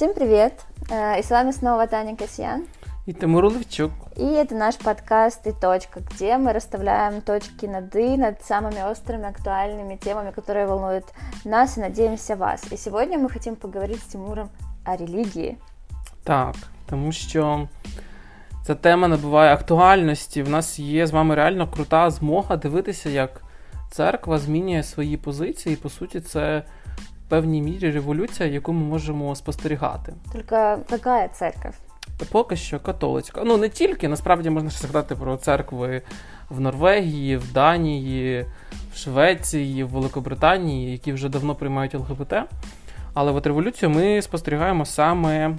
Всем привет! Э, и с вами снова Таня Касьян. И Тимур Левчук. И это наш подкаст «И точка», где мы расставляем точки над «и» над самыми острыми, актуальными темами, которые волнуют нас и, надеемся, вас. И сегодня мы хотим поговорить с Тимуром о релігії. Так, тому що ця тема набуває актуальності. В нас є з вами реально крута змога дивитися, як церква змінює свої позиції. І, по суті, це в певній мірі революція, яку ми можемо спостерігати. Тільки яка церква? Поки що католицька. Ну не тільки, насправді можна ще згадати про церкви в Норвегії, в Данії, в Швеції, в Великобританії, які вже давно приймають ЛГБТ. Але от революцію ми спостерігаємо саме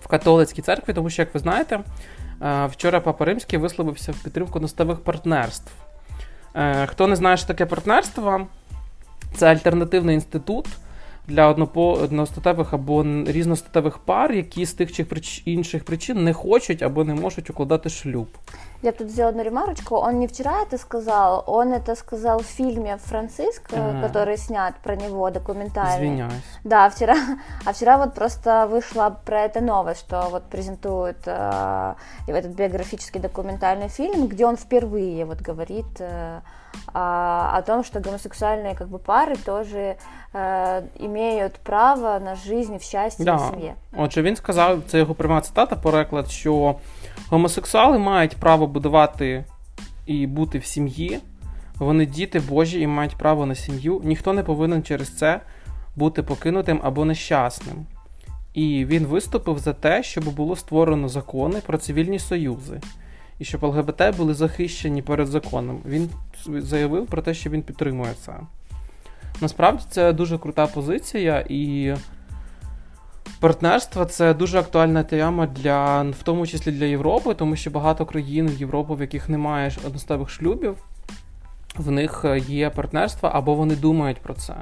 в католицькій церкві, тому що, як ви знаєте, е, вчора Папа Римський висловився в підтримку наставих партнерств. Е, хто не знає, що таке партнерство, це альтернативний інститут для одностатевих або різностатевих пар, які з тих чи інших причин не хочуть або не можуть укладати шлюб. Я тут взяла одну ремарочку. Он не вчера это сказал, он это сказал в фильме «Франциск», а который снят про него, документальный. Извиняюсь. Да, вчера, а вчера вот просто вышла про это новость, что вот презентуют э, этот биографический документальный фильм, где он впервые вот говорит э, о том, что гомосексуальные как бы пары тоже э, имеют право на жизнь в счастье да. в сім'ї. Отже, він сказав, це його пряма цитата, переклад, що Гомосексуали мають право будувати і бути в сім'ї. Вони діти Божі і мають право на сім'ю. Ніхто не повинен через це бути покинутим або нещасним. І він виступив за те, щоб було створено закони про цивільні союзи, і щоб ЛГБТ були захищені перед законом. Він заявив про те, що він підтримує це. Насправді це дуже крута позиція, і Партнерство це дуже актуальна тема для в тому числі для Європи, тому що багато країн в Європі, в яких немає одностатевих шлюбів, в них є партнерство або вони думають про це.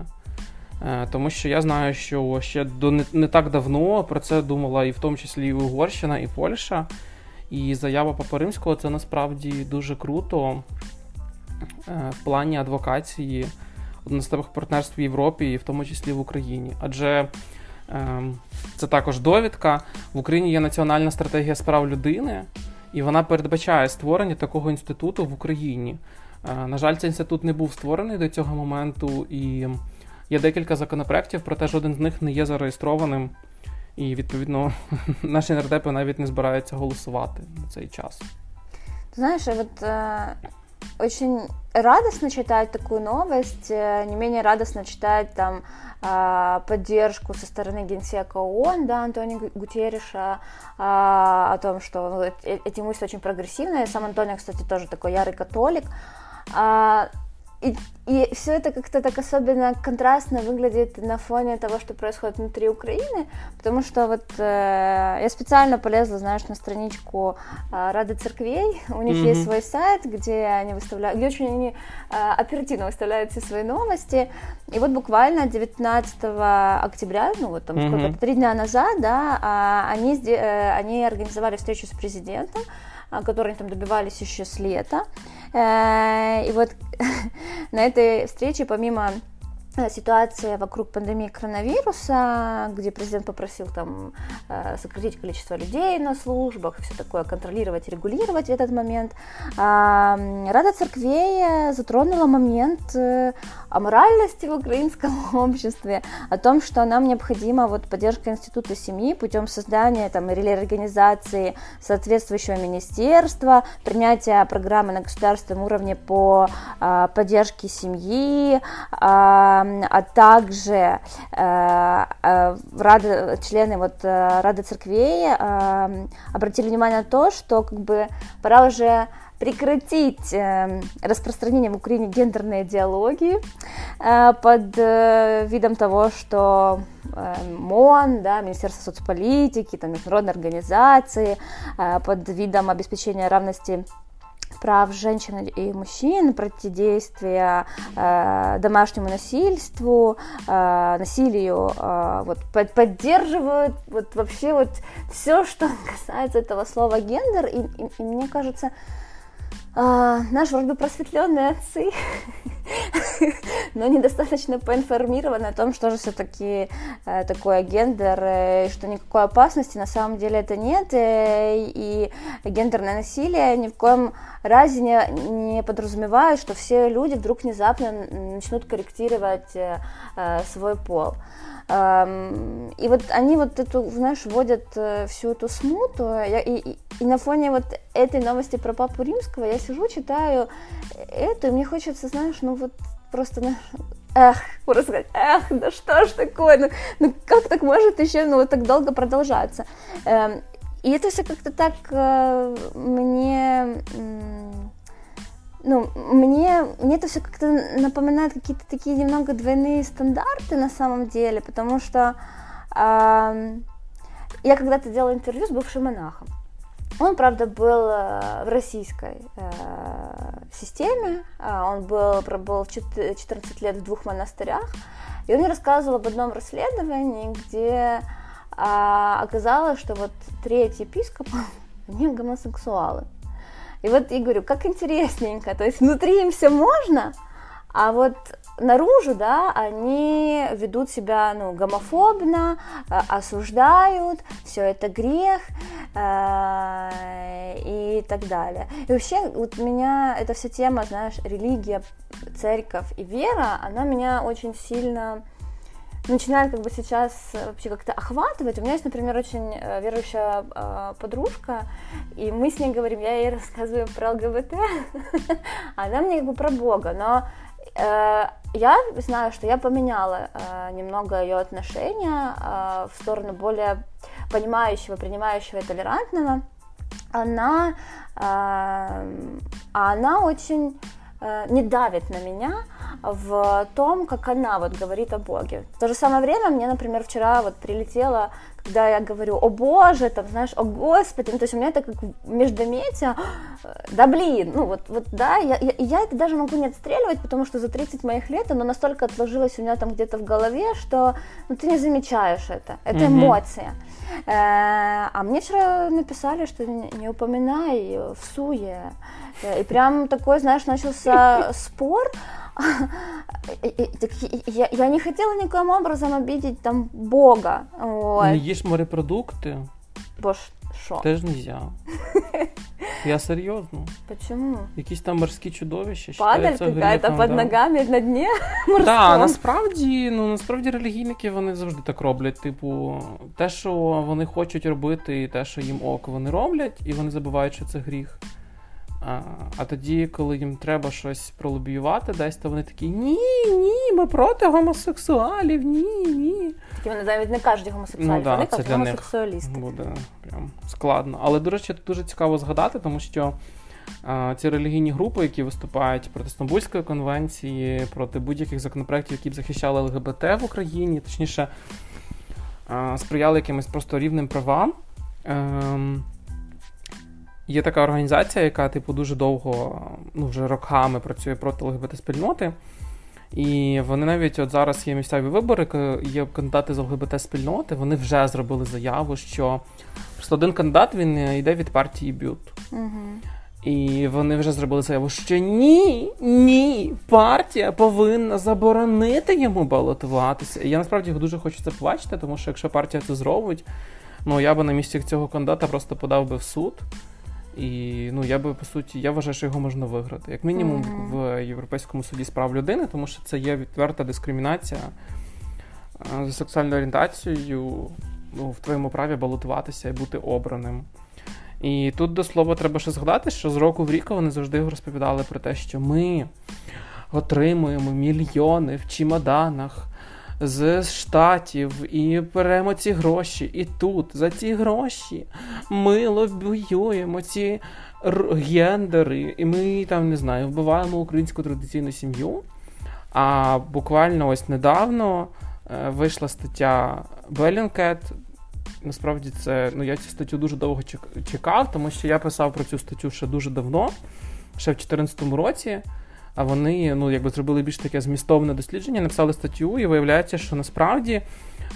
Е, тому що я знаю, що ще до не, не так давно про це думала і в тому числі і Угорщина, і Польща. І заява Папа Римського це насправді дуже круто е, в плані адвокації одностатевих партнерств в Європі, і в тому числі в Україні. Адже Ем, це також довідка. В Україні є національна стратегія справ людини, і вона передбачає створення такого інституту в Україні. Е, на жаль, цей інститут не був створений до цього моменту, і є декілька законопроєктів, проте жоден з них не є зареєстрованим. І, відповідно, наші нардепи навіть не збираються голосувати на цей час. Знаєш, от е, очень радостно читать такую новость, э, не менее радостно читать там а, поддержку со стороны генсека ООН, да, Антонио Гутерриша, а, о том, что ну, эти мысли очень прогрессивные. Сам Антонио, кстати, тоже такой ярый католик. А, и, и все это как-то так особенно контрастно выглядит на фоне того, что происходит внутри Украины, потому что вот э, я специально полезла, знаешь, на страничку э, Рады Церквей, у них mm-hmm. есть свой сайт, где они выставляют, где очень они э, оперативно выставляют все свои новости, и вот буквально 19 октября, ну вот там mm-hmm. сколько-то, три дня назад, да, э, они, э, они организовали встречу с президентом, которые там добивались еще с лета. И вот на этой встрече, помимо Э, ситуация вокруг пандемии коронавируса, где президент попросил там э, сократить количество людей на службах все такое, контролировать регулировать в этот момент. Рада церквей затронула момент э, аморальности в украинском обществе, о том, что нам необходима вот поддержка института семьи путем создания там или организации соответствующего министерства, принятия программы на государственном уровне по поддержке семьи, а также э, э, Рады, члены вот э, Рады церквей обратили внимание на то, что как бы пора уже прекратить распространение в Украине гендерной идеологии под видом того, что МОН, да, Министерство соцполитики, там, международные организации, под видом обеспечения равности прав женщин и мужчин, противодействия э, домашнему насильству, э, насилию, э, вот под, поддерживают вот вообще вот все, что касается этого слова гендер, и, и, и мне кажется, э, наши вроде бы просветленные отцы но недостаточно поинформированы о том, что же все-таки э, такое гендер, э, что никакой опасности на самом деле это нет, э, и гендерное насилие ни в коем разе не, не подразумевает, что все люди вдруг внезапно начнут корректировать свой пол. И вот они вот эту, знаешь, вводят всю эту смуту, и, и, и на фоне вот этой новости про Папу Римского я сижу, читаю это, и мне хочется, знаешь, ну вот просто, эх, просто сказать, эх, да что ж такое, ну, ну как так может еще, ну вот так долго продолжаться. Эм, и это все как-то так э, мне ну, мне, мне это все как-то напоминает какие-то такие немного двойные стандарты на самом деле, потому что я когда-то делала интервью с бывшим монахом. Он, правда, был э, в российской э, системе, э, он был, пробыл 14 лет в двух монастырях, и он мне рассказывал об одном расследовании, где э, оказалось, что вот третий епископ, они гомосексуалы. И вот я говорю, как интересненько, то есть внутри им все можно, а вот наружу, да, они ведут себя, ну, гомофобно, э, осуждают, все это грех э, и так далее. И вообще, вот меня эта вся тема, знаешь, религия, церковь и вера, она меня очень сильно начинает как бы сейчас вообще как-то охватывать. У меня есть, например, очень э, верующая э, подружка, и мы с ней говорим, я ей рассказываю про ЛГБТ, она мне как бы про Бога, но я знаю, что я поменяла немного ее отношения в сторону более понимающего, принимающего и толерантного. Она, а она очень не давит на меня, в том, как она вот говорит о Боге. В то же самое время мне, например, вчера вот прилетело, когда я говорю, о Боже, там, знаешь, о Господи, ну, то есть у меня это как междометие, да блин, ну вот, вот да, я, я, я это даже могу не отстреливать, потому что за 30 моих лет оно настолько отложилось у меня там где-то в голове, что ну, ты не замечаешь это, это mm-hmm. эмоция. Э, а мне вчера написали, что не, не упоминай в суе. Э, и прям такой, знаешь, начался спор, я, я не хотела никаким образом обидеть там Бога. Вот. Не їж морепродукти. Бо що? Теж нельзя. Я серйозно. Почему? Якісь там морські чудовища. Падаль какая-то під ногами на дні Так, насправді, ну насправді релігійники вони завжди так роблять. Типу, те, що вони хочуть робити, і те, що їм ок, вони роблять, і вони забувають, що це гріх. А а тоді, коли їм треба щось пролобіювати, десь то вони такі ні, ні, ми проти гомосексуалів, ні, ні. Такі вони навіть не кажуть гомосексуалів, ну, да, вони кажуть гомосексуалісти. Буде прям складно. Але, до речі, дуже цікаво згадати, тому що а, ці релігійні групи, які виступають проти Стамбульської конвенції, проти будь-яких законопроєктів, які б захищали ЛГБТ в Україні, точніше, а, сприяли якимось просто рівним правам. Ем, Є така організація, яка, типу, дуже довго, ну вже роками працює проти ЛГБТ-спільноти. І вони навіть от зараз є місцеві вибори, є кандидати з ЛГБТ-спільноти, вони вже зробили заяву, що просто один кандидат він йде від партії Бют. Угу. І вони вже зробили заяву, що ні, ні, партія повинна заборонити йому балотуватися. І я насправді дуже хочу це побачити, тому що якщо партія це зробить, ну я би на місці цього кандидата просто подав би в суд. І ну я би по суті, я вважаю, що його можна виграти, як мінімум mm-hmm. в Європейському суді з прав людини, тому що це є відверта дискримінація за сексуальною орієнтацією ну, в твоєму праві балотуватися і бути обраним. І тут до слова треба ще згадати, що з року в рік вони завжди розповідали про те, що ми отримуємо мільйони в чемоданах з штатів і беремо ці гроші. І тут за ці гроші ми лобіюємо ці гендери, і ми там не знаю, вбиваємо українську традиційну сім'ю. А буквально ось недавно е, вийшла стаття Bellingcat. Насправді це ну я цю статтю дуже довго чекав, тому що я писав про цю статтю ще дуже давно, ще в 2014 році. А вони ну, якби зробили більш таке змістовне дослідження, написали статтю, і виявляється, що насправді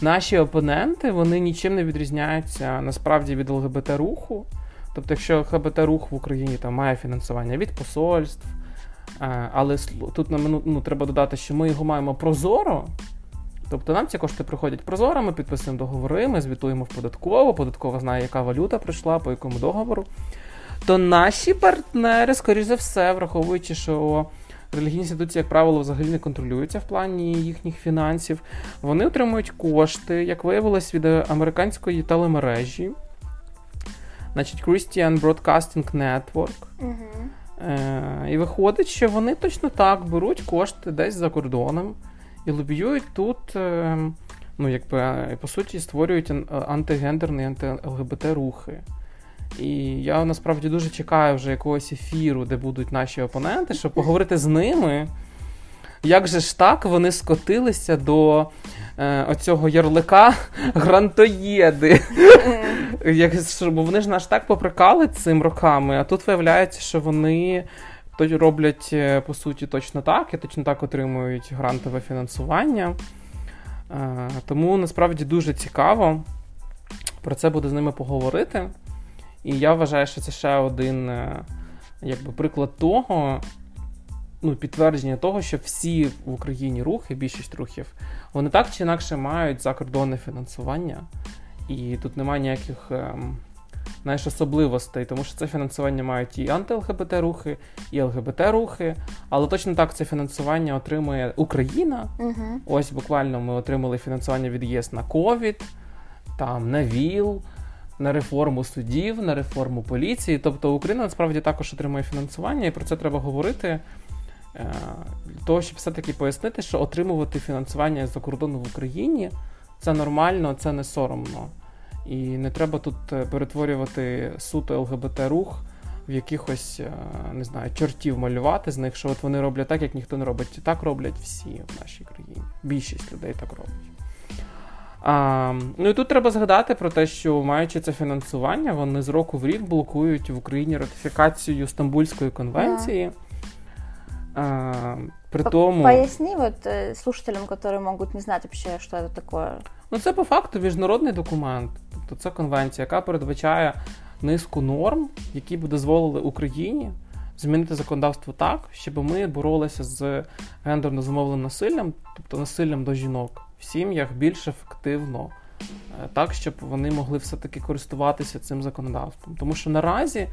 наші опоненти вони нічим не відрізняються насправді від ЛГБТ-руху. Тобто, якщо ЛГБТ-рух в Україні там має фінансування від посольств, Але тут нам ну, треба додати, що ми його маємо прозоро. Тобто нам ці кошти приходять прозоро, ми підписуємо договори, ми звітуємо в податкову, податкова знає, яка валюта прийшла, по якому договору. То наші партнери, скоріш за все, враховуючи, що релігійні інституції, як правило, взагалі не контролюються в плані їхніх фінансів, вони отримують кошти, як виявилось, від американської телемережі, значить Christian Broadcasting Network. Угу. Е, І виходить, що вони точно так беруть кошти десь за кордоном і лобіюють тут, е, ну, якби, по суті, створюють антигендерні, анти-ЛГБТ рухи. І я насправді дуже чекаю вже якогось ефіру, де будуть наші опоненти, щоб поговорити з ними. Як же ж так вони скотилися до е, оцього ярлика грантоєди? Як, бо вони ж наш так поприкали цим роками, а тут виявляється, що вони роблять е, по суті точно так і точно так отримують грантове фінансування. Е, тому насправді дуже цікаво про це буде з ними поговорити. І я вважаю, що це ще один е, якби, приклад того, ну, підтвердження того, що всі в Україні рухи, більшість рухів, вони так чи інакше мають закордонне фінансування. І тут немає ніяких ем, знаєш, особливостей, тому що це фінансування мають і анти-ЛГБТ-рухи, і ЛГБТ-рухи, але точно так це фінансування отримує Україна. Угу. Ось буквально ми отримали фінансування від ЄС на ковід, там на ВІЛ на реформу судів, на реформу поліції. Тобто Україна насправді також отримує фінансування, і про це треба говорити. Е, для того, щоб все-таки пояснити, що отримувати фінансування за кордону в Україні це нормально, це не соромно. І не треба тут е, перетворювати суто ЛГБТ-рух в якихось, е, не знаю, чортів малювати з них, що от вони роблять так, як ніхто не робить. Так роблять всі в нашій країні. Більшість людей так роблять. А, Ну і тут треба згадати про те, що маючи це фінансування, вони з року в рік блокують в Україні ратифікацію Стамбульської конвенції. А, при тому... Поясни вот э, слушателям, которые можуть не знати, вообще, що це таке. Ну, це по факту міжнародний документ. Тобто це конвенція, яка передбачає низку норм, які б дозволили Україні змінити законодавство так, щоб ми боролися з гендерно замовленим насиллям, тобто насиллям до жінок в сім'ях більш ефективно, е, так, щоб вони могли все-таки користуватися цим законодавством. Тому що наразі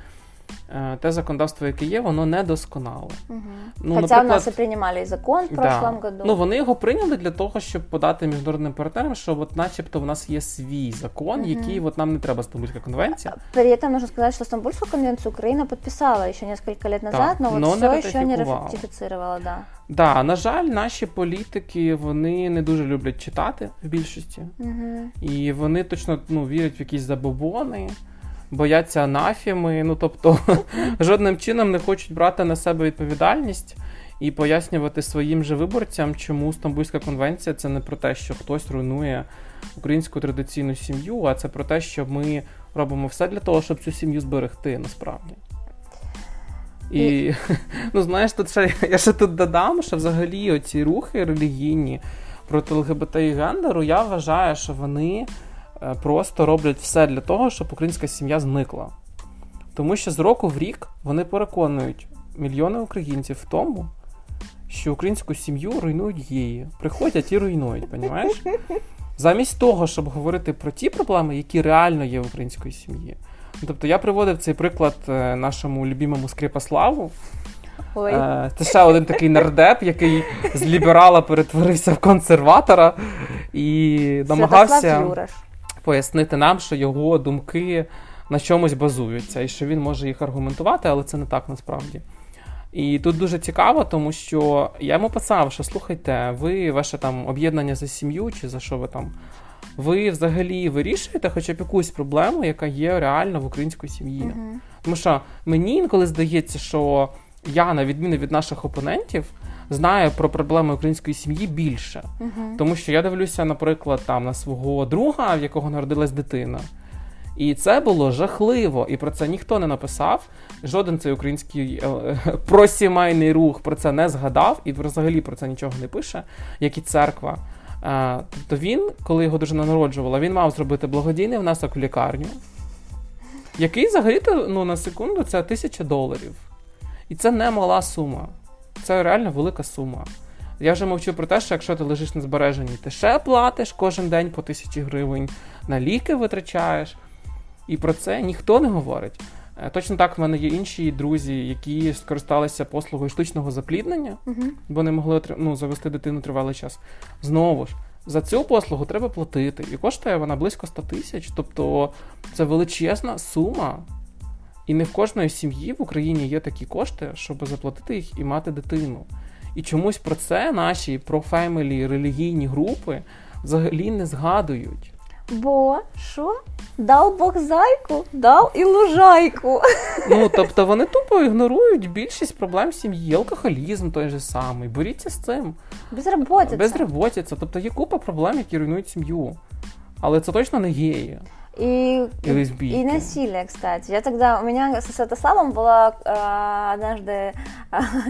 те законодавство, яке є, воно недосконале. Угу. Ну, Хоча у нас і приймали закон в да. прошлом году. Ну вони його прийняли для того, щоб подати міжнародним партнерам, що от начебто в нас є свій закон, угу. який от нам не треба Стамбульська конвенція. При этом нужно сказать, что Стамбульскую конвенцию Украина подписала еще несколько лет назад, да, но, но вот все еще не ратифицировала. Да. Да, на жаль, наші політики вони не дуже люблять читати в більшості, угу. і вони точно ну, вірять в якісь забобони бояться анафіми, ну тобто жодним чином не хочуть брати на себе відповідальність і пояснювати своїм же виборцям, чому Стамбульська конвенція це не про те, що хтось руйнує українську традиційну сім'ю, а це про те, що ми робимо все для того, щоб цю сім'ю зберегти насправді. І, ну, знаєш, тут ще я ще тут додам, що взагалі оці рухи релігійні проти ЛГБТ і гендеру, я вважаю, що вони просто роблять все для того, щоб українська сім'я зникла. Тому що з року в рік вони переконують мільйони українців в тому, що українську сім'ю руйнують геї. Приходять і руйнують, понімаєш? Замість того, щоб говорити про ті проблеми, які реально є в української сім'ї. Тобто я приводив цей приклад е, нашому любімому Скрипославу. Ой. Е, це ще один такий нардеп, який з ліберала перетворився в консерватора і намагався пояснити нам, що його думки на чомусь базуються, і що він може їх аргументувати, але це не так насправді. І тут дуже цікаво, тому що я йому писав, що слухайте, ви ваше там об'єднання за сім'ю, чи за що ви там, ви взагалі вирішуєте хоча б якусь проблему, яка є реально в українській сім'ї. Uh-huh. Тому що мені інколи здається, що я, на відміну від наших опонентів, знаю про проблеми української сім'ї більше. Uh-huh. Тому що я дивлюся, наприклад, там на свого друга, в якого народилась дитина. І це було жахливо, і про це ніхто не написав. Жоден цей український е, просімейний рух про це не згадав і взагалі про це нічого не пише, як і церква. Е, тобто він, коли його дружина народжувала, він мав зробити благодійний внесок в лікарню, який взагалі ну, на секунду це тисяча доларів. І це не мала сума. Це реально велика сума. Я вже мовчу про те, що якщо ти лежиш на збереженні, ти ще платиш кожен день по тисячі гривень, на ліки витрачаєш. І про це ніхто не говорить. Е, точно так в мене є інші друзі, які скористалися послугою штучного запліднення, Угу. бо не могли ну, завести дитину тривалий час. Знову ж, за цю послугу треба платити. І коштує вона близько 100 тисяч. Тобто це величезна сума. І не в кожної сім'ї в Україні є такі кошти, щоб заплатити їх і мати дитину. І чомусь про це наші профемелі релігійні групи взагалі не згадують. Бо що? Дав Бог зайку, дав і лужайку. Ну тобто вони тупо ігнорують більшість проблем сім'ї, алкоголізм той же самий. Боріться з цим. Безработиця. Безработиця. Тобто є купа проблем, які руйнують сім'ю. Але це точно не геї И, лесбійки. и насилие, кстати. Я тогда, у меня с Святославом была э, однажды э,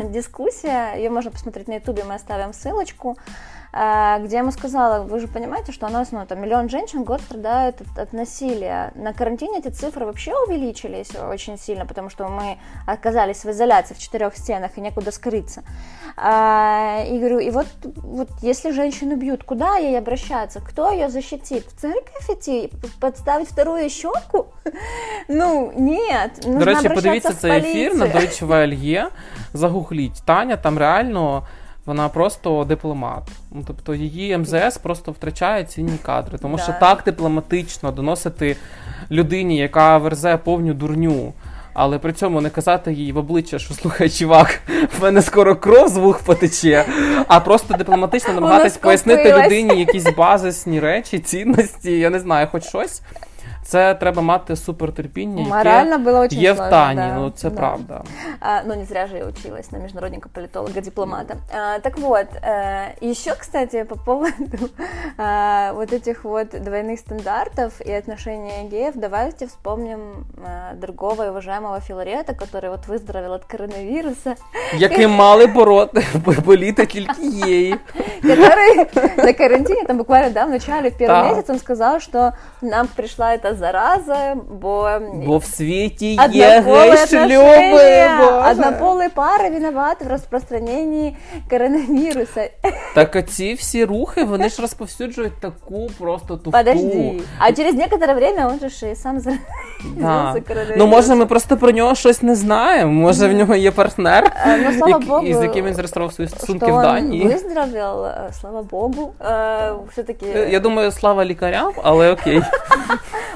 дискуссия, ее можно посмотреть на ютубе, мы оставим ссылочку, э, где я ему сказала, вы же понимаете, что у нас ну, там, миллион женщин в год страдают от, от насилия. На карантине эти цифры вообще увеличились очень сильно, потому что мы оказались в изоляции в четырех стенах и некуда скрыться. А, и говорю, и вот, вот если женщину бьют, куда ей обращаться? Кто ее защитит? В церковь идти? Подставить вторую щеку? Ну, нет. Нужно До речі, обращаться подивіться в цей ефір на полицию. Deutsche Welle є. Загугліть. Таня там реально. Вона просто дипломат. Ну, тобто її МЗС просто втрачає цінні кадри. Тому Да. що так дипломатично доносити людині, яка верзе повню дурню, але при цьому не казати їй в обличчя, що слухай, чувак, в мене скоро кров з вух потече, а просто дипломатично намагатись пояснити людині якісь базисні речі, цінності, я не знаю, хоч щось. Це треба мати супертерпіння, яке Морально было очень є в сложно, Тані. да. Ну це Да. правда. А, ну, не зря же я училась на международника, политолога, дипломата. А, так вот, э, еще, кстати, по поводу а, вот этих вот двойных стандартов и отношения геев, давайте вспомним а, другого и уважаемого Филарета, который вот выздоровел от коронавируса, Яким мали бороти, боліти тільки її. который на карантине, там буквально, да, в начале, в первый Да. месяц он сказал, что нам пришла эта зараза, бо... Бо в світі є Однополые гей-шлюби. отношения, Боже. однополые пары виноваты в распространении коронавируса. Так оці всі рухи, вони ж розповсюджують таку просто туфту. Подожди. А через некоторое время он же ж и сам заразился Да. коронавирусом. Ну, може, ми просто про нього щось не знаємо. Може, в нього є партнер, А, ну, слава як- богу, із яким він зареєстрував свої стосунки что в он Данії. выздоровел, э, слава богу. Э, Все-таки Е, Я думаю, слава лікарям, але окей.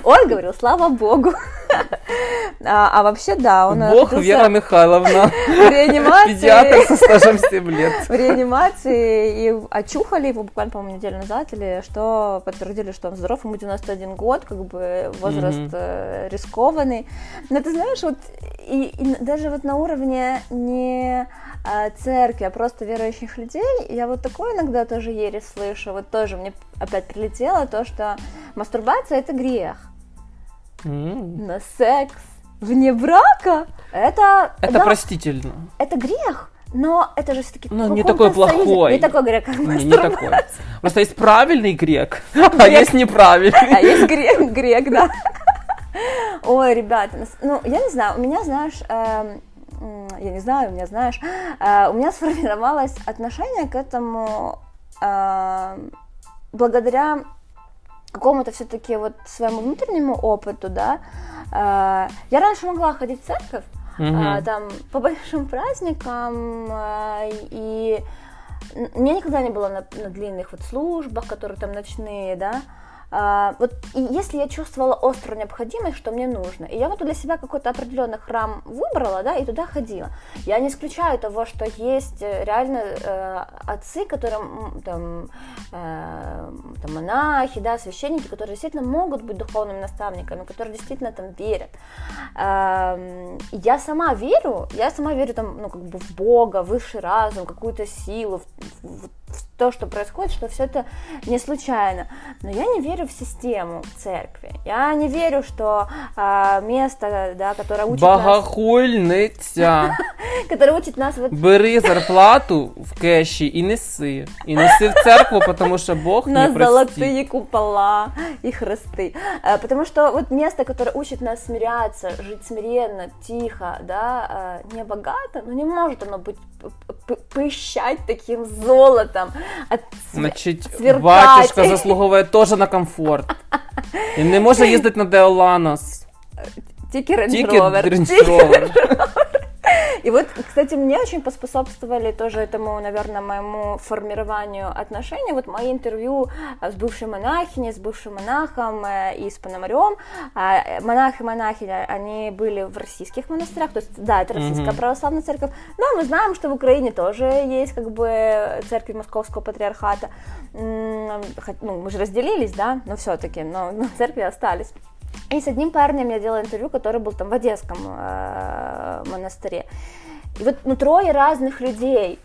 он говорил, слава богу. А, а вообще, да, он Бог находился Віра Михайловна, в реанимации. педіатр со стажем 7 лет. в реанимации и очухали его буквально, по-моему, неделю назад, или что подтвердили, что он здоров, ему 91 год, как бы возраст э, рискованный. Но ты знаешь, вот и, и даже вот на уровне не церкви, а просто верующих людей, я вот такое иногда тоже ересь слышу, вот тоже мне опять прилетело то, что мастурбация это грех, М. но секс вне брака это, Это да, простительно. это грех. Но это же все-таки Ну, не такой плохой. Не такой грех, как Не, не такой. Просто есть правильный грек, а есть неправильный. А есть грек, грек, да. Ой, ребята, ну, я не знаю, у меня, знаешь, эм, я не знаю, у меня, знаешь, э, у меня сформировалось отношение к этому эм, благодаря какому-то все-таки вот своему внутреннему опыту, да. Э, Я раньше могла ходить в церковь, а, там по большим праздникам а, и меня никогда не было на, на длинных вот службах, которые там ночные, да. А, вот и если я чувствовала острую необходимость, что мне нужно, и я вот для себя какой-то определенный храм выбрала, да, и туда ходила. Я не исключаю того, что есть э, реально э, отцы, которые м, там, э, там монахи, да, священники, которые действительно могут быть духовными наставниками, которые действительно там верят. Эм, Я сама верю, я сама верю там, ну, как бы в Бога, высший разум, какую-то силу, в- в то, что происходит, что все это не случайно. Но я не верю в систему церкви. Я не верю, что а, место, да, которое учит Багахульниця. нас... Которое учит нас вот Бери зарплату в кеші і неси. І неси в церкву, тому що Бог не на простить. золотые купола и хресты. А, Потому что вот место, которое учит нас смиряться, жить смиренно, тихо, да, а, не богато, но не может оно быть п- п- пыщать таким золотом. све- Значить, сверкать. батюшка заслуговує теж на комфорт. І не може їздити на Daewoo Lanos. Тільки Range Rover. Тільки Rover. И вот, кстати, мне очень поспособствовали тоже этому, наверное, моему формированию отношений. Вот мои интервью а, с бывшей монахиней, с бывшим монахом э, и с Пономарем. А, э, Монах и монахиня, они были в российских монастырях, то есть, да, это российская Мгм. православная церковь. Но мы знаем, что в Украине тоже есть как бы церковь Московского патриархата. Ну, мы же разделились, да, но все-таки, но, но церкви остались. И с одним парнем я делала интервью, который был там в Одесском э, монастыре. И вот ну, трое разных людей.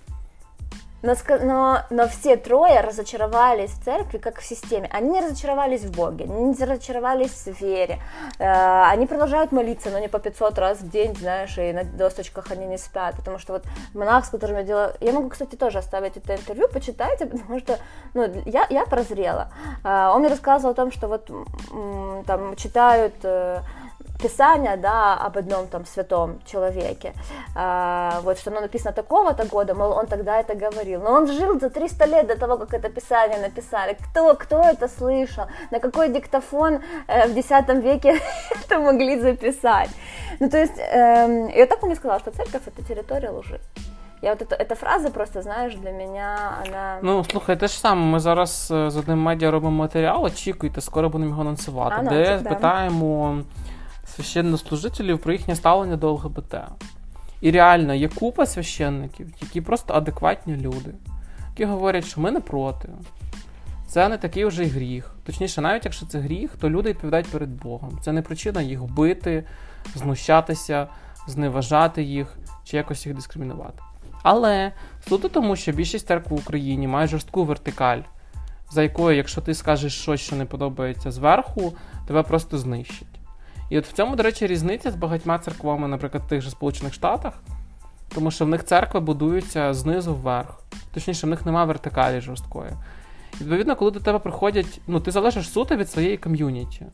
Но, но, но все трое разочаровались в церкви, как в системе. Они не разочаровались в Боге, они не разочаровались в вере. Э, они продолжают молиться, но не по 500 раз в день, знаешь, и на досточках они не спят. Потому что вот монах, с которым я делала... Я могу, кстати, тоже оставить это интервью, почитайте, потому что ну, я, я прозрела. Э, он мне рассказывал о том, что вот там читают... э, Писание, да, об одном там святом человеке, а, вот что оно написано такого-то года, мол, он тогда это говорил, но он жил за 300 лет до того, как это Писание написали, кто, кто это слышал, на какой диктофон э, в X веке это могли записать, ну то есть, эм, и вот так он мне сказал, что церковь это территория лжи. Я вот это, эта фраза просто, знаешь, для меня она... Ну, слухай, те ж саме, ми зараз е, з одним медіа робимо матеріал, очікуйте, скоро будемо його анонсувати, де Анонсик, да. Священнослужителів про їхнє ставлення до ЛГБТ. І реально є купа священників, які просто адекватні люди, які говорять, що ми не проти. Це не такий вже й гріх. Точніше, навіть якщо це гріх, то люди відповідають перед Богом. Це не причина їх бити, знущатися, зневажати їх чи якось їх дискримінувати. Але суто тому, що більшість церкв в Україні має жорстку вертикаль, за якою, якщо ти скажеш щось, що не подобається зверху, тебе просто знищать. І от в цьому, до речі, різниця з багатьма церквами, наприклад, в тих же Сполучених Штатах, тому що в них церкви будуються знизу вверх. Точніше, в них немає вертикалі жорсткої. І, Відповідно, коли до тебе приходять, ну, ти залежиш суто від своєї ком'юніті.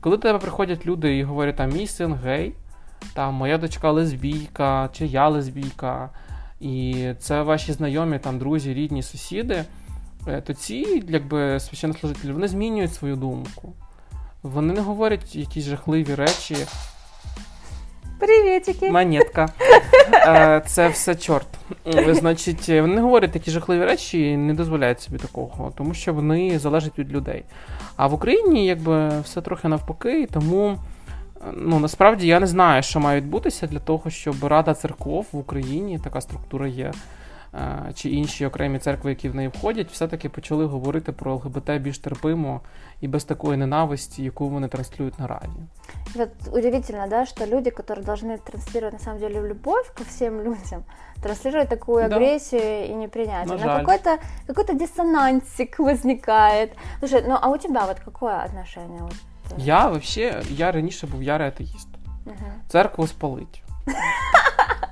Коли до тебе приходять люди і говорять, там, мій син гей, там, моя дочка лесбійка, чи я лесбійка, і це ваші знайомі, там, друзі, рідні, сусіди, е, то ці, якби, священнослужителі, вони змінюють свою думку. Вони не говорять якісь жахливі речі. Приветики! Монетка. Е, Це все чорт. Значить, вони не говорять такі жахливі речі і не дозволяють собі такого, тому що вони залежать від людей. А в Україні якби все трохи навпаки, тому е, ну насправді я не знаю, що має відбутися для того, щоб Рада церков в Україні, така структура є, чи інші окремі церкви, які в неї входять, все-таки почали говорити про ЛГБТ більш терпимо і без такої ненависті, яку вони транслюють на раді. Вот удивительно, да, что люди, которые должны транслировать на самом деле любовь ко всем людям, транслируют такую Да. агрессию и непринятие. На Но жаль. какой-то какой-то диссонансик возникает. Слушай, ну а у тебя вот какое отношение? Вот, э, Я взагалі, я раніше був ярий атеїст. мгм. церкву спалить.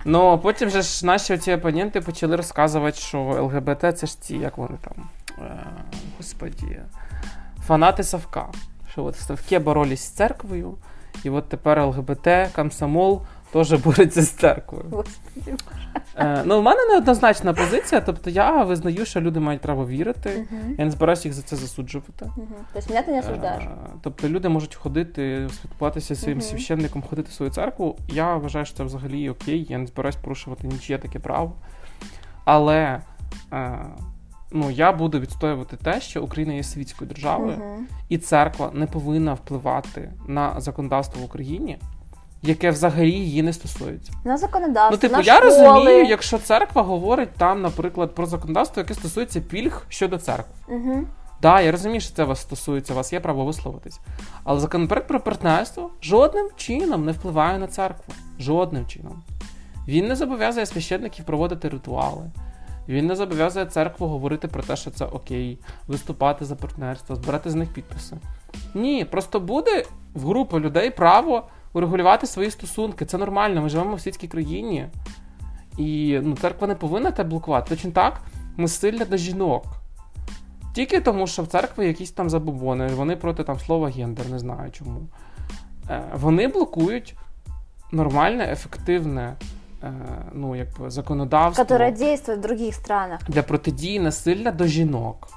Ну, потім же ж наші оці опоненти почали розказувати, що ЛГБТ це ж ті, як вони там, е, господі, фанати Савка. Що от Савки боролись з церквою, і от тепер ЛГБТ, комсомол теж бореться з церквою. Е, ну, в мене неоднозначна позиція, тобто я визнаю, що люди мають право вірити. Мгм. Я не збираюся їх за це засуджувати. Мгм. То есть меня ты не? Е, Тобто люди можуть ходити, спілкуватися зі своїм Мгм. священником, ходити в свою церкву. Я вважаю, що це взагалі окей, я не збираюсь порушувати нічиє таке право. Але е, ну, я буду відстоювати те, що Україна є світською державою, і церква не повинна впливати на законодавство в Україні, яке взагалі її не стосується. На законодавство, Ну, типу, на я школи. розумію, якщо церква говорить там, наприклад, про законодавство, яке стосується пільг щодо церкви. Мгм. Да, я розумію, що це вас стосується, у вас є право висловитись. Але законопроект про партнерство жодним чином не впливає на церкву. Жодним чином. Він не зобов'язує священників проводити ритуали. Він не зобов'язує церкву говорити про те, що це окей, виступати за партнерство, збирати з них підписи. Ні, просто буде в групи людей право урегулювати свої стосунки. Це нормально. Ми живемо в світській країні. І ну, церква не повинна те блокувати. Точно так, ми сильні до жінок. Тільки тому, що в церкві якісь там забобони, вони проти там слова гендер, не знаю чому. Е, Вони блокують нормальне, ефективне е, ну, якби, законодавство Которое действует в других странах. для протидії насилля до жінок.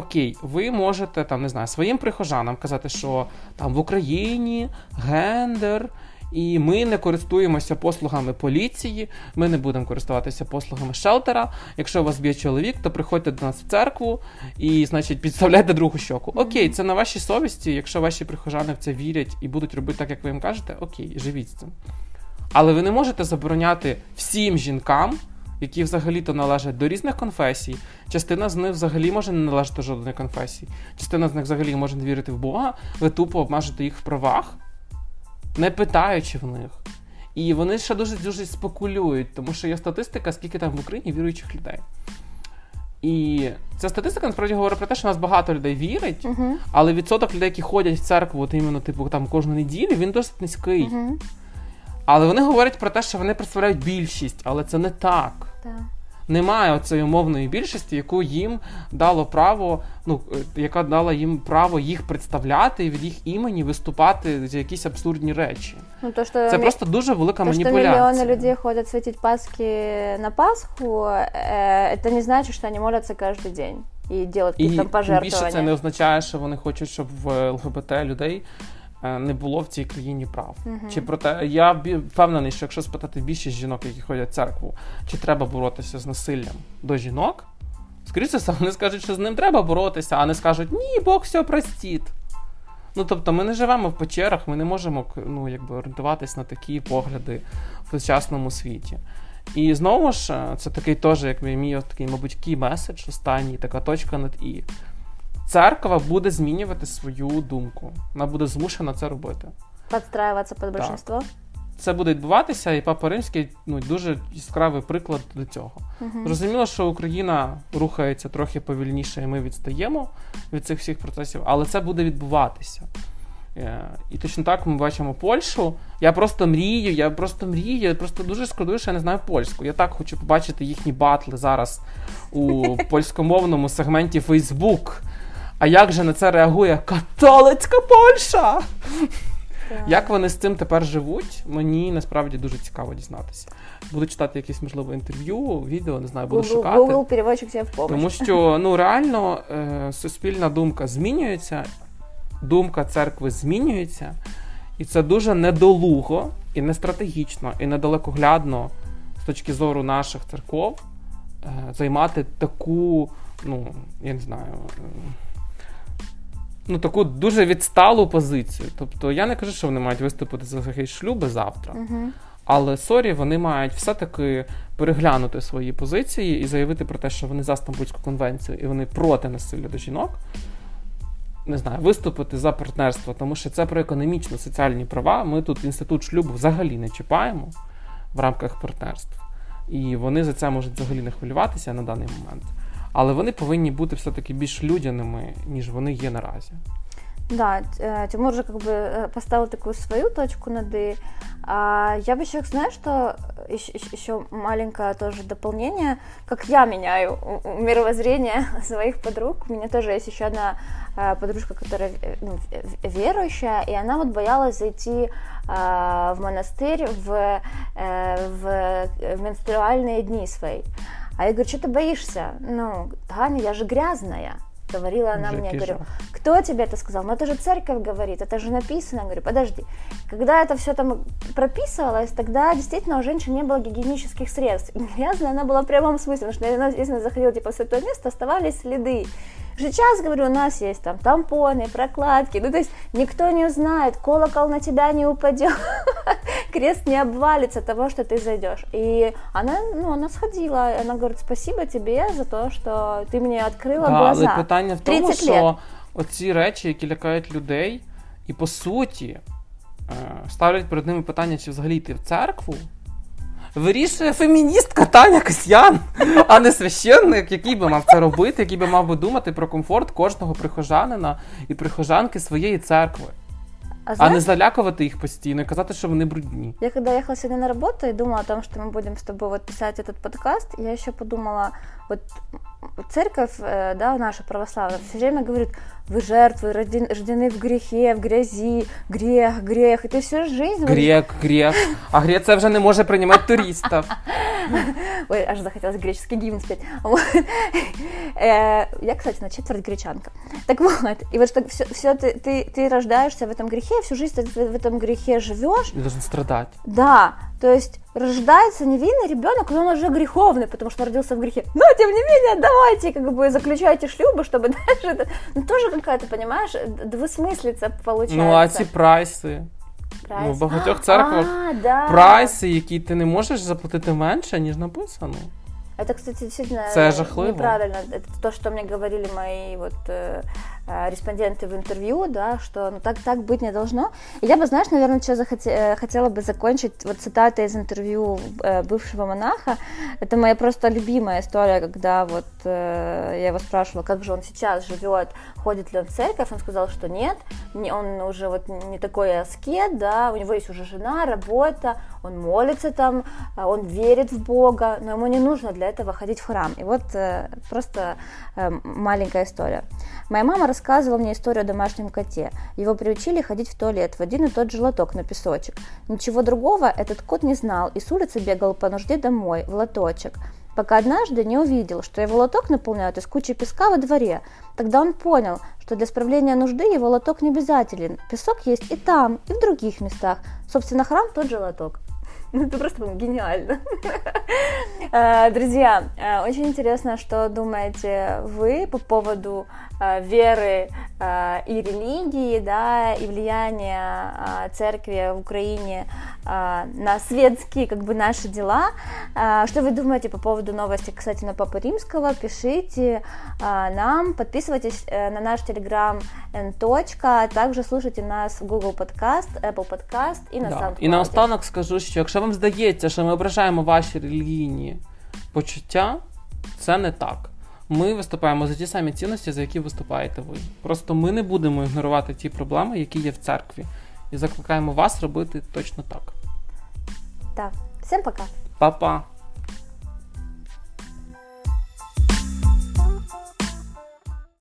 Окей, ви можете там, не знаю, своїм прихожанам казати, що там в Україні гендер, і ми не користуємося послугами поліції, ми не будемо користуватися послугами шелтера. Якщо у вас б'є чоловік, то приходьте до нас в церкву і, значить, підставляйте другу щоку. Окей, це на вашій совісті. Якщо ваші прихожани в це вірять і будуть робити так, як ви їм кажете, окей, живіть з цим. Але ви не можете забороняти всім жінкам, які взагалі-то належать до різних конфесій. Частина з них взагалі може не належати до жодної конфесії. Частина з них взагалі може не вірити в Бога. Ви тупо обмежите їх в правах, не питаючи в них. І вони ще дуже дуже спекулюють, тому що є статистика, скільки там в Україні віруючих людей. І ця статистика насправді говорить про те, що у нас багато людей вірить, Угу. але відсоток людей, які ходять в церкву, от іменно, типу, там кожну неділю, він досить низький. Угу. Але вони говорять про те, що вони представляють більшість, але це не так. Да. Немає оцієї умовної більшості, яку їм дало право, ну е, яка дала їм право їх представляти і від їх імені виступати за якісь абсурдні речі. Ну, то, что Це ми- просто дуже велика То, что маніпуляція. миллионы людей ходят светить Пасхи на Пасху, э, это не значит, что они молятся каждый день и делают І какие-то там тим більше пожертвования. це не означає, що вони хочуть, щоб в ЛГБТ людей е, не було в цій країні прав. Мгм. Чи проте я впевнений, що якщо спитати більшість жінок, які ходять в церкву, чи треба боротися з насиллям до жінок, скоріше все, вони скажуть, що з ним треба боротися, а не скажуть ні, Бог все простить. Ну тобто, ми не живемо в печерах, ми не можемо ну, якби, орієнтуватись на такі погляди в сучасному світі. І знову ж, е, це такий теж, як мій, такий, мабуть, кey меседж останній, така точка над і. Церква буде змінювати свою думку. Вона буде змушена це робити. Подстраиваться под большинство. Це буде відбуватися, і Папа Римський ну, дуже яскравий приклад до цього. Мгм. Зрозуміло, що Україна рухається трохи повільніше, і ми відстаємо від цих всіх процесів, але це буде відбуватися. Е, І точно так ми бачимо Польщу. Я просто мрію, я просто мрію, я просто дуже шкодую, що я не знаю польську. Я так хочу побачити їхні батли зараз у польськомовному сегменті Facebook. А як же на це реагує католицька Польща? Як вони з цим тепер живуть, мені насправді дуже цікаво дізнатися. Буду читати якісь, можливо, інтерв'ю, відео, не знаю, буду Google, шукати. Google переводчик тебе в помощь. Тому що ну реально е, суспільна думка змінюється, думка церкви змінюється, і це дуже недолуго і не стратегічно, і недалекоглядно з точки зору наших церков е, займати таку, ну, я не знаю. е, Ну, таку дуже відсталу позицію. Тобто я не кажу, що вони мають виступити за якісь шлюби завтра. Мгм. Але sorry, вони мають все-таки переглянути свої позиції і заявити про те, що вони за Стамбульську конвенцію і вони проти насилля до жінок. Не знаю, виступити за партнерство, тому що це про економічно соціальні права. Ми тут інститут шлюбу взагалі не чіпаємо в рамках партнерств. І вони за це можуть взагалі не хвилюватися на даний момент Але вони повинні бути все-таки більш людяними, ніж вони є наразі. Да, т- э, Тимур же как бы э, поставил такую свою точку над «и». А я бы еще, знаешь, что еще, маленькое тоже дополнение, как я меняю у- у- мировоззрение своих подруг. У меня тоже есть еще одна э, подружка, которая э, ну, в- в- верующая, и она вот боялась зайти а, в монастырь в, э, в, в менструальные дни свои. А я говорю, что ты боишься? Ну, Таня, я же грязная. Говорила она мне, Жаки говорю, кто тебе это сказал? Ну это же церковь говорит, это же написано. Я говорю, подожди. Когда это все там прописывалось, тогда действительно у женщин не было гигиенических средств. Грязная она была в прямом смысле, потому что если она заходила типа в святое место, оставались следы. Сейчас, говорю, у нас есть там тампоны, прокладки. Ну, то есть никто не узнает, колокол на тебя не упадет, крест не обвалится от того, что ты зайдешь. И она, ну, она сходила, и она говорит, спасибо тебе за то, что ты мне открыла Да, глаза. але питання в тому, 30 що лет. оці речі, які лякають людей, і по суті е, ставлять перед ними питання, чи взагалі йти в церкву. вирішує феміністка Таня Касьян, а не священник, який би мав це робити, який би мав би думати про комфорт кожного прихожанина і прихожанки своєї церкви. А, знаешь, а не залякувати їх постійно і казати, що вони брудні. Я когда ехала сегодня на работу и думала о том, что мы будем с тобой вот писать этот подкаст, я еще подумала, вот церковь, э, да, наша православная, все время говорит, вы жертвы, рождены в грехе, в грязи, грех, грех, и ты всю жизнь... Грех, грех. А Греція вже не може приймати туристів. Ой, аж захотелось греческий гимн спеть. Э, я, кстати, на четверть гречанка. Так вот, и вот что все, все ты, ты, ты рождаешься в этом грехе, всю жизнь ты в этом грехе живешь. И должен страдать. Да, то есть рождается невинный ребенок, но он уже греховный, потому что родился в грехе. Но тем не менее, давайте как бы заключайте шлюбы, чтобы дальше это... Ну тоже какая-то, понимаешь, двусмыслица получается. Ну, а ці прайси. Прайс. Ну, в багатьох церквах а, да. прайси, які ти не можеш заплатити менше, ніж написано. Это, кстати, действительно Це жахливо. неправильно. Это то, что мне говорили мои вот э, э, респонденты в интервью, да, что ну так так быть не должно. И я бы, знаешь, наверное, что захоте, э, хотела бы закончить вот цитатой из интервью э, бывшего монаха. Это моя просто любимая история, когда вот э, я его спрашивала, как же он сейчас живет, ходит ли он в церковь, он сказал, что нет, не, он уже вот не такой аскет, да, у него есть уже жена, работа, он молится там, он верит в Бога, но ему не нужно для этого ходить в храм. И вот э, просто э, маленькая история. Моя мама рассказывала мне историю о домашнем коте. Его приучили ходить в туалет в один и тот же лоток на песочек. Ничего другого этот кот не знал и с улицы бегал по нужде домой, в лоточек пока однажды не увидел, что его лоток наполняют из кучи песка во дворе. Тогда он понял, что для справления нужды его лоток не обязателен. Песок есть и там, и в других местах. Собственно, храм тот же лоток. Ну, это просто гениально. Э, друзья, э, очень интересно, что думаете вы по поводу веры и религии, да, и влияния церкви в Украине на светские, как бы, наши дела. Что вы думаете по поводу новости, кстати, на Папа Римского? Пишите нам, подписывайтесь на наш телеграм N. А также слушайте нас в Google Podcast, Apple Podcast и на да. SoundCloud. І наостанок скажу, що якщо вам здається, що ми ображаємо ваші релігійні почуття, це не так. Ми виступаємо за ті самі цінності, за які виступаєте ви. Просто ми не будемо ігнорувати ті проблеми, які є в церкві, і закликаємо вас робити точно так. Так, всім пока. Па-па.